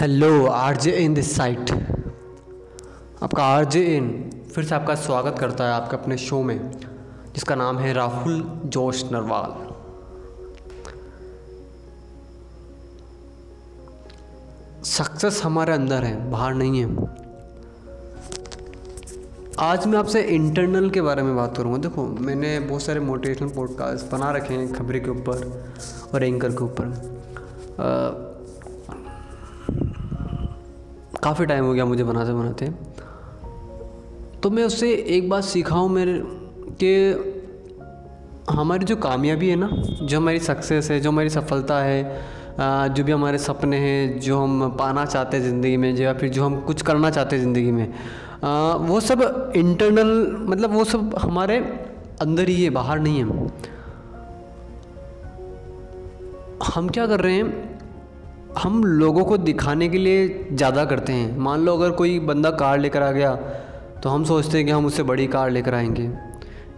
Hello R J in this site आपका R J in फिर से आपका स्वागत करता है आपके अपने शो में, जिसका नाम है राहुल जोश नरवाल। सक्सेस हमारे अंदर है, बाहर नहीं है। आज मैं आपसे इंटरनल के बारे में बात करूँगा। देखो, मैंने बहुत सारे मोटिवेशनल पॉडकास्ट बना रखे हैं खबरें के ऊपर और एंकर के ऊपर। काफ़ी टाइम हो गया मुझे बनाते बनाते। तो मैं उससे एक बात सीखा हूँ मेरे, कि हमारी जो कामयाबी है ना, जो हमारी सक्सेस है, जो हमारी सफलता है जो भी हमारे सपने हैं, जो हम पाना चाहते हैं ज़िंदगी में, या फिर जो हम कुछ करना चाहते हैं ज़िंदगी में वो सब इंटरनल मतलब वो सब हमारे अंदर ही है, बाहर नहीं है। हम क्या कर रहे हैं हम लोगों को दिखाने के लिए ज़्यादा करते हैं। मान लो अगर कोई बंदा कार लेकर आ गया तो हम सोचते हैं कि हम उससे बड़ी कार लेकर आएँगे।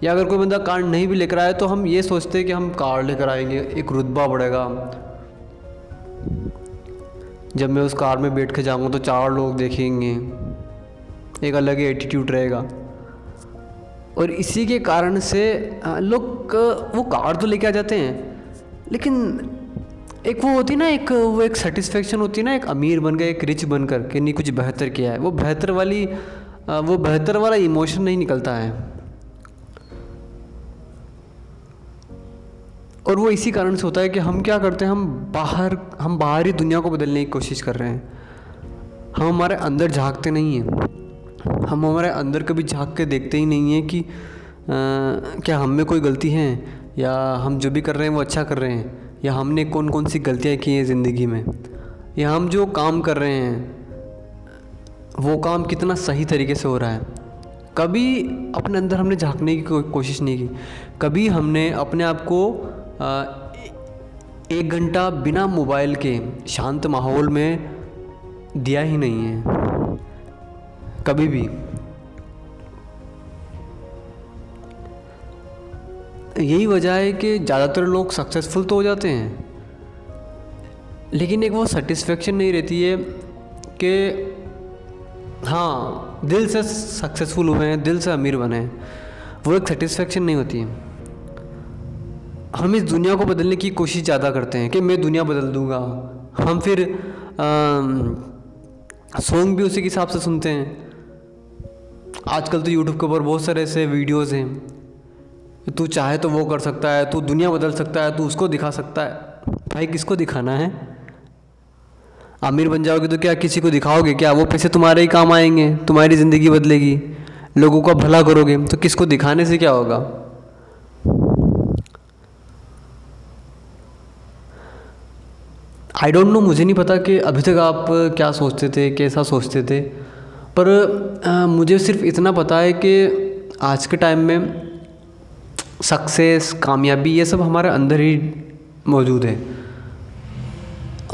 या अगर कोई बंदा कार नहीं भी लेकर आया तो हम ये सोचते हैं कि हम कार लेकर आएँगे। एक रुतबा बढ़ेगा जब मैं उस कार में बैठ के जाऊँगा तो चार लोग देखेंगे। एक अलग ही एटीट्यूड रहेगा। और इसी के कारण से लोग, वो कार तो लेके आ जाते हैं, लेकिन एक वो होती ना एक वो एक सेटिस्फेक्शन होती है ना एक अमीर बन गए एक रिच बनकर कि नहीं कुछ बेहतर किया है। वो बेहतर वाली वो बेहतर वाला इमोशन नहीं निकलता है। और वो इसी कारण से होता है कि हम क्या करते हैं हम बाहर हम बाहरी दुनिया को बदलने की कोशिश कर रहे हैं। हम हमारे अंदर झांकते नहीं हैं। हम हमारे अंदर कभी झाँक के देखते ही नहीं हैं कि आ, क्या हम में कोई गलती है या हम जो भी कर रहे हैं वो अच्छा कर रहे हैं। या हमने कौन कौन सी गलतियाँ की हैं ज़िंदगी में? या हम जो काम कर रहे हैं वो काम कितना सही तरीके से हो रहा है? कभी अपने अंदर हमने झांकने की को, कोशिश नहीं की। कभी हमने अपने आप को एक घंटा बिना मोबाइल के शांत माहौल में दिया ही नहीं है। कभी भी। यही वजह है कि ज़्यादातर लोग सक्सेसफुल तो हो जाते हैं। लेकिन एक वो सेटिस्फेक्शन नहीं रहती है कि हाँ दिल से सक्सेसफुल हुए हैं, दिल से अमीर बने हैं, वो एक सेटिस्फेक्शन नहीं होती है। हम इस दुनिया को बदलने की कोशिश ज़्यादा करते हैं कि मैं दुनिया बदल दूँगा। हम फिर सॉन्ग भी उसी के हिसाब से सुनते हैं। आजकल तो यूट्यूब के ऊपर बहुत सारे ऐसे वीडियोज़ हैं। तू चाहे तो वो कर सकता है तू दुनिया बदल सकता है तू उसको दिखा सकता है। भाई किसको दिखाना है? अमीर बन जाओगे तो क्या किसी को दिखाओगे? क्या वो पैसे तुम्हारे ही काम आएँगे? तुम्हारी ज़िंदगी बदलेगी। लोगों का भला करोगे। तो किसको दिखाने से क्या होगा? आई डोंट नो मुझे नहीं पता कि अभी तक आप क्या सोचते थे कैसा सोचते थे। पर आ, मुझे सिर्फ़ इतना पता है कि आज के टाइम में सक्सेस कामयाबी, ये सब हमारे अंदर ही मौजूद है।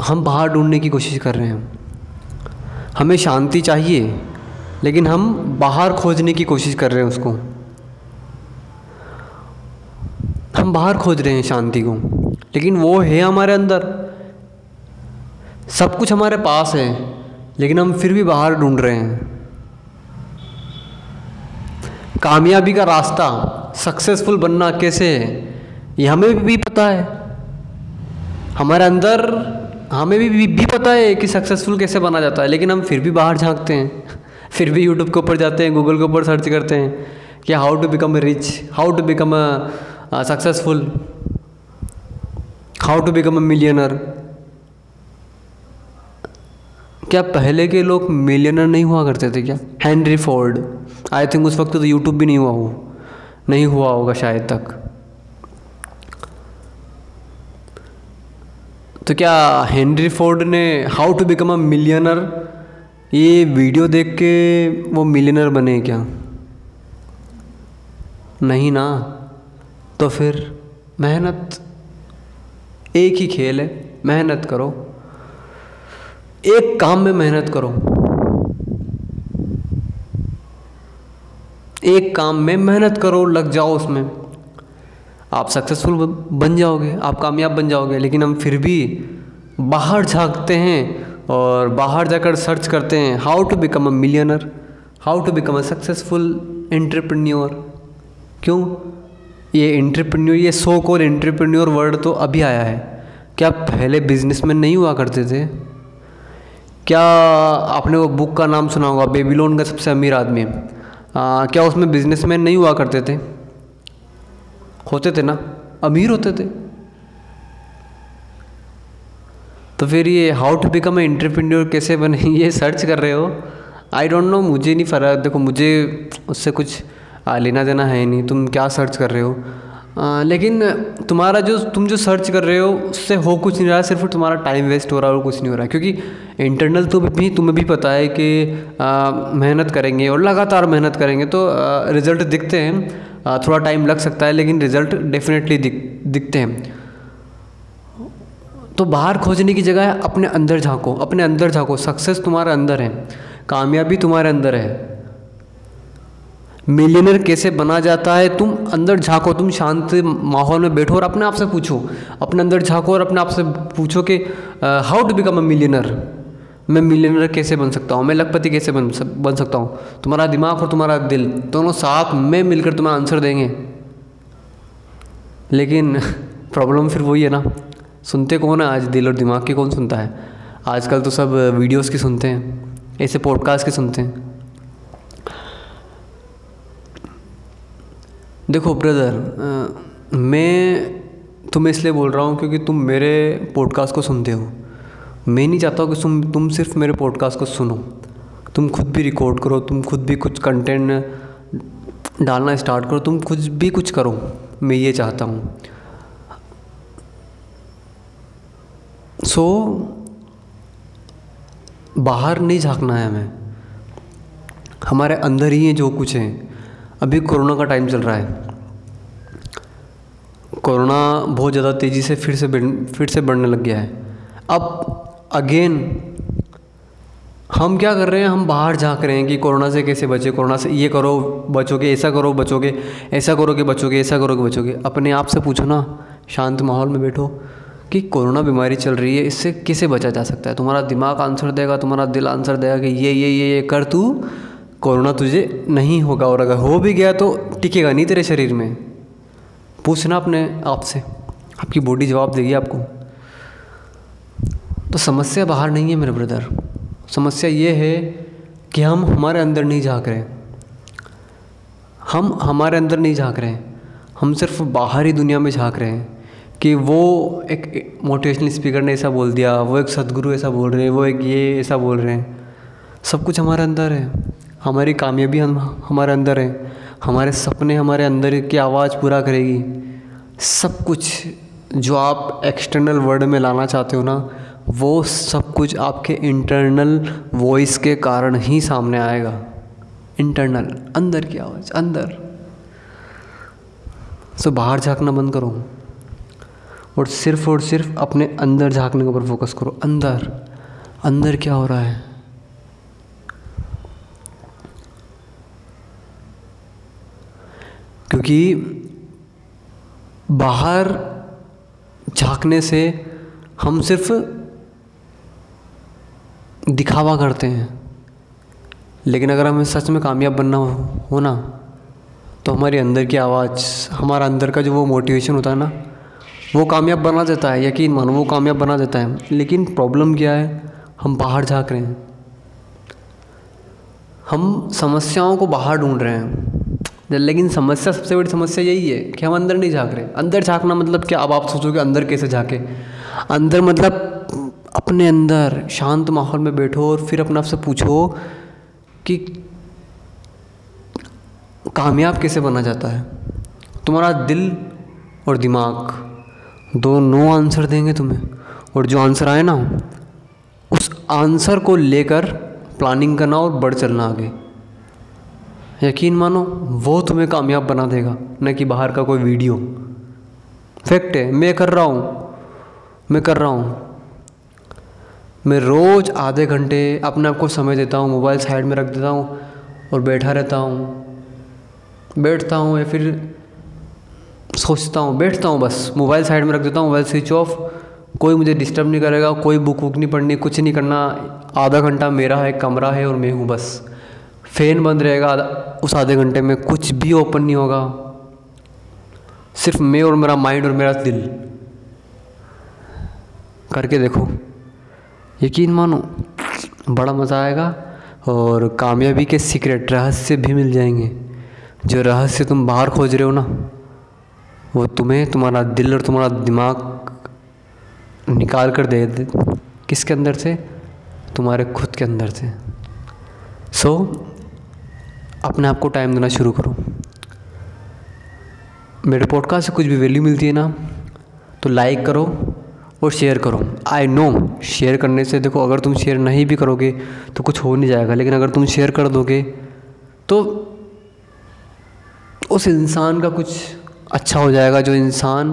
हम बाहर ढूँढने की कोशिश कर रहे हैं हमें शांति चाहिए, लेकिन हम बाहर खोजने की कोशिश कर रहे हैं उसको। हम बाहर खोज रहे हैं शांति को, लेकिन वो है हमारे अंदर। सब कुछ हमारे पास है, लेकिन हम फिर भी बाहर ढूंढ रहे हैं। कामयाबी का रास्ता सक्सेसफुल बनना कैसे है ये हमें भी पता है। हमारे अंदर हमें भी, भी भी पता है कि सक्सेसफुल कैसे बना जाता है लेकिन हम फिर भी बाहर झांकते हैं। फिर भी यूट्यूब के ऊपर जाते हैं गूगल के ऊपर सर्च करते हैं कि how to become rich how to become a successful how to become a millionaire क्या पहले के लोग मिलियनर नहीं हुआ करते थे क्या? हेनरी फोर्ड आई थिंक उस वक्त तो यूट्यूब भी नहीं हुआ हो। नहीं हुआ होगा शायद तक। तो क्या हेनरी फोर्ड ने how to become a millionaire ये वीडियो देख के वो मिलियनर बने क्या? नहीं ना? तो फिर मेहनत एक ही खेल है। मेहनत करो। एक काम में मेहनत करो। एक काम में मेहनत करो, लग जाओ उसमें। आप सक्सेसफुल बन जाओगे, आप कामयाब बन जाओगे, लेकिन हम फिर भी बाहर झांकते हैं और बाहर जाकर सर्च करते हैं how to become a millionaire how to become a successful entrepreneur क्यों? ये एंटरप्रेन्योर ये सो कॉल एंटरप्रेन्योर वर्ड तो अभी आया है। क्या पहले बिजनेसमैन नहीं हुआ करते थे? क्या आपने वो बुक का नाम सुना होगा? बेबीलोन का सबसे अमीर आदमी। क्या उसमें बिजनेसमैन नहीं हुआ करते थे? होते थे ना? अमीर होते थे। तो फिर ये how to become a entrepreneur कैसे बने? ये सर्च कर रहे हो? आई डोंट नो मुझे नहीं फ़र्क। देखो, मुझे उससे कुछ लेना देना है नहीं। तुम क्या सर्च कर रहे हो? लेकिन तुम्हारा जो, तुम जो सर्च कर रहे हो, उससे हो कुछ नहीं रहा, सिर्फ़ तुम्हारा टाइम वेस्ट हो रहा है और कुछ नहीं हो रहा है। क्योंकि इंटरनल तो भी, तुम्हें भी पता है कि मेहनत करेंगे और लगातार मेहनत करेंगे तो रिज़ल्ट दिखते हैं। थोड़ा टाइम लग सकता है, लेकिन रिज़ल्ट डेफिनेटली दिख, दिखते हैं। तो बाहर खोजने की जगह अपने अंदर झांको, अपने अंदर झांको। सक्सेस तुम्हारे अंदर है, कामयाबी तुम्हारे अंदर है। मिलियनर कैसे बना जाता है? तुम अंदर झांको, तुम शांत माहौल में बैठो और अपने आप से पूछो। अपने अंदर झांको और अपने आप से पूछो कि how to become a millionaire मैं मिलियनर कैसे बन सकता हूँ? मैं लखपति कैसे बन बन सकता हूँ? तुम्हारा दिमाग और तुम्हारा दिल दोनों साथ में मिलकर तुम्हें आंसर देंगे। लेकिन प्रॉब्लम फिर वही है ना। सुनते कौन है आज दिल और दिमाग की? कौन सुनता है? आजकल तो सब वीडियोस की सुनते हैं, ऐसे पॉडकास्ट की सुनते हैं। देखो ब्रदर मैं तुम्हें इसलिए बोल रहा हूँ क्योंकि तुम मेरे पॉडकास्ट को सुनते हो। मैं नहीं चाहता हूँ कि तुम तुम सिर्फ़ मेरे पॉडकास्ट को सुनो। तुम खुद भी रिकॉर्ड करो तुम खुद भी कुछ कंटेंट डालना स्टार्ट करो तुम खुद भी कुछ करो मैं ये चाहता हूँ। सो so, बाहर नहीं झांकना है हमें। हमारे अंदर ही है जो कुछ है। अभी कोरोना का टाइम चल रहा है। कोरोना बहुत ज़्यादा तेज़ी से फिर से फिर से बढ़ने लग गया है। अब अगेन हम क्या कर रहे हैं? हम बाहर झाँक रहे हैं कि कोरोना से कैसे बचे? कोरोना से ये करो, बचोगे, ऐसा करो, बचोगे, ऐसा करोगे बचोगे, ऐसा करोगे बचोगे। अपने आप से पूछो ना, शांत माहौल में बैठो कि कोरोना बीमारी चल रही है, इससे कैसे बचा जा सकता है? तुम्हारा दिमाग आंसर देगा, तुम्हारा दिल आंसर देगा कि ये ये ये ये कर तू। कोरोना तुझे नहीं होगा और अगर हो भी गया तो टिकेगा नहीं तेरे शरीर में। पूछना अपने आपसे। आपकी बॉडी जवाब देगी आपको। तो समस्या बाहर नहीं है मेरे ब्रदर समस्या ये है कि हम हमारे अंदर नहीं झाँक रहे। हम हमारे अंदर नहीं झाँक रहे। हम सिर्फ़ बाहरी दुनिया में झाँक रहे हैं कि वो एक मोटिवेशनल स्पीकर ने ऐसा बोल दिया, वो एक सदगुरु ऐसा बोल रहे हैं, वो एक ये ऐसा बोल रहे हैं। सब कुछ हमारे अंदर है। हमारी कामयाबी हम, हमारे अंदर है। हमारे सपने हमारे अंदर की आवाज़ पूरा करेगी। सब कुछ जो आप एक्सटर्नल वर्ड में लाना चाहते हो ना, वो सब कुछ आपके इंटरनल वॉइस के कारण ही सामने आएगा। इंटरनल अंदर की आवाज़, अंदर। सो बाहर झांकना बंद करो। और सिर्फ़ और सिर्फ़ अपने अंदर झांकने के ऊपर फोकस करो। अंदर अंदर क्या हो रहा है? क्योंकि बाहर झांकने से हम सिर्फ़ दिखावा करते हैं। लेकिन अगर हमें सच में कामयाब बनना हो ना तो हमारे अंदर की आवाज़, हमारा अंदर का जो वो मोटिवेशन होता है ना, वो कामयाब बना देता है। यकीन मानो, वो कामयाब बना देता है। लेकिन प्रॉब्लम क्या है? हम बाहर झाँक रहे हैं। हम समस्याओं को बाहर ढूंढ रहे हैं। लेकिन समस्या, सबसे बड़ी समस्या यही है कि हम अंदर नहीं झाँक रहे। अंदर झाँकना मतलब क्या? अब आप सोचोगे अंदर कैसे झाँके? अंदर मतलब अपने अंदर शांत माहौल में बैठो और फिर अपने आप से पूछो कि कामयाब कैसे बना जाता है? तुम्हारा दिल और दिमाग दो नो आंसर देंगे तुम्हें। और जो आंसर आए ना, उस आंसर को लेकर प्लानिंग करना और बढ़ चलना आगे। यकीन मानो, वो तुम्हें कामयाब बना देगा, न कि बाहर का कोई वीडियो। फैक्ट है, मैं कर रहा हूँ, मैं कर रहा हूँ। मैं रोज़ आधे घंटे अपने आप को समय देता हूँ, मोबाइल साइड में रख देता हूँ और बैठा रहता हूँ। बैठता हूँ या फिर सोचता हूँ, बैठता हूँ बस। मोबाइल साइड में रख देता हूँ, मोबाइल स्विच ऑफ़। कोई मुझे डिस्टर्ब नहीं करेगा, कोई बुक वुक नहीं पढ़नी, कुछ नहीं करना। आधा घंटा मेरा है, कमरा है और मैं हूँ बस। फ़ैन बंद रहेगा उस आधे घंटे में कुछ भी ओपन नहीं होगा। सिर्फ़ मैं और मेरा माइंड और मेरा दिल। करके देखो। यकीन मानो बड़ा मज़ा आएगा और कामयाबी के सीक्रेट रहस्य भी मिल जाएँगे। जो रहस्य तुम बाहर खोज रहे हो ना वो तुम्हें तुम्हारा दिल और तुम्हारा दिमाग निकाल कर दे दे। किसके अंदर से? तुम्हारे खुद के अंदर से सो। So, अपने आप को टाइम देना शुरू करो। मेरे पॉडकास्ट से कुछ भी वैल्यू मिलती है ना तो लाइक करो और शेयर करो। आई नो शेयर करने से देखो, अगर तुम शेयर नहीं भी करोगे तो कुछ हो नहीं जाएगा। लेकिन अगर तुम शेयर कर दोगे तो उस इंसान का कुछ अच्छा हो जाएगा जो इंसान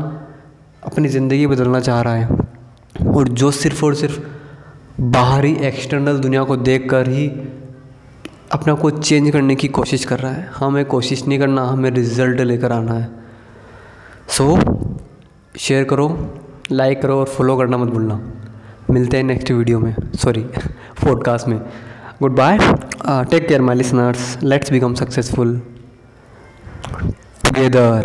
अपनी ज़िंदगी बदलना चाह रहा है। और जो सिर्फ़ और सिर्फ़ बाहरी एक्सटर्नल दुनिया को देख कर ही अपना को चेंज करने की कोशिश कर रहा है। हमें कोशिश नहीं करना, हमें रिज़ल्ट लेकर आना है। सो शेयर करो लाइक करो और फॉलो करना मत भूलना। मिलते हैं नेक्स्ट वीडियो में। सॉरी पॉडकास्ट में। Goodbye take care my listeners let's become successful together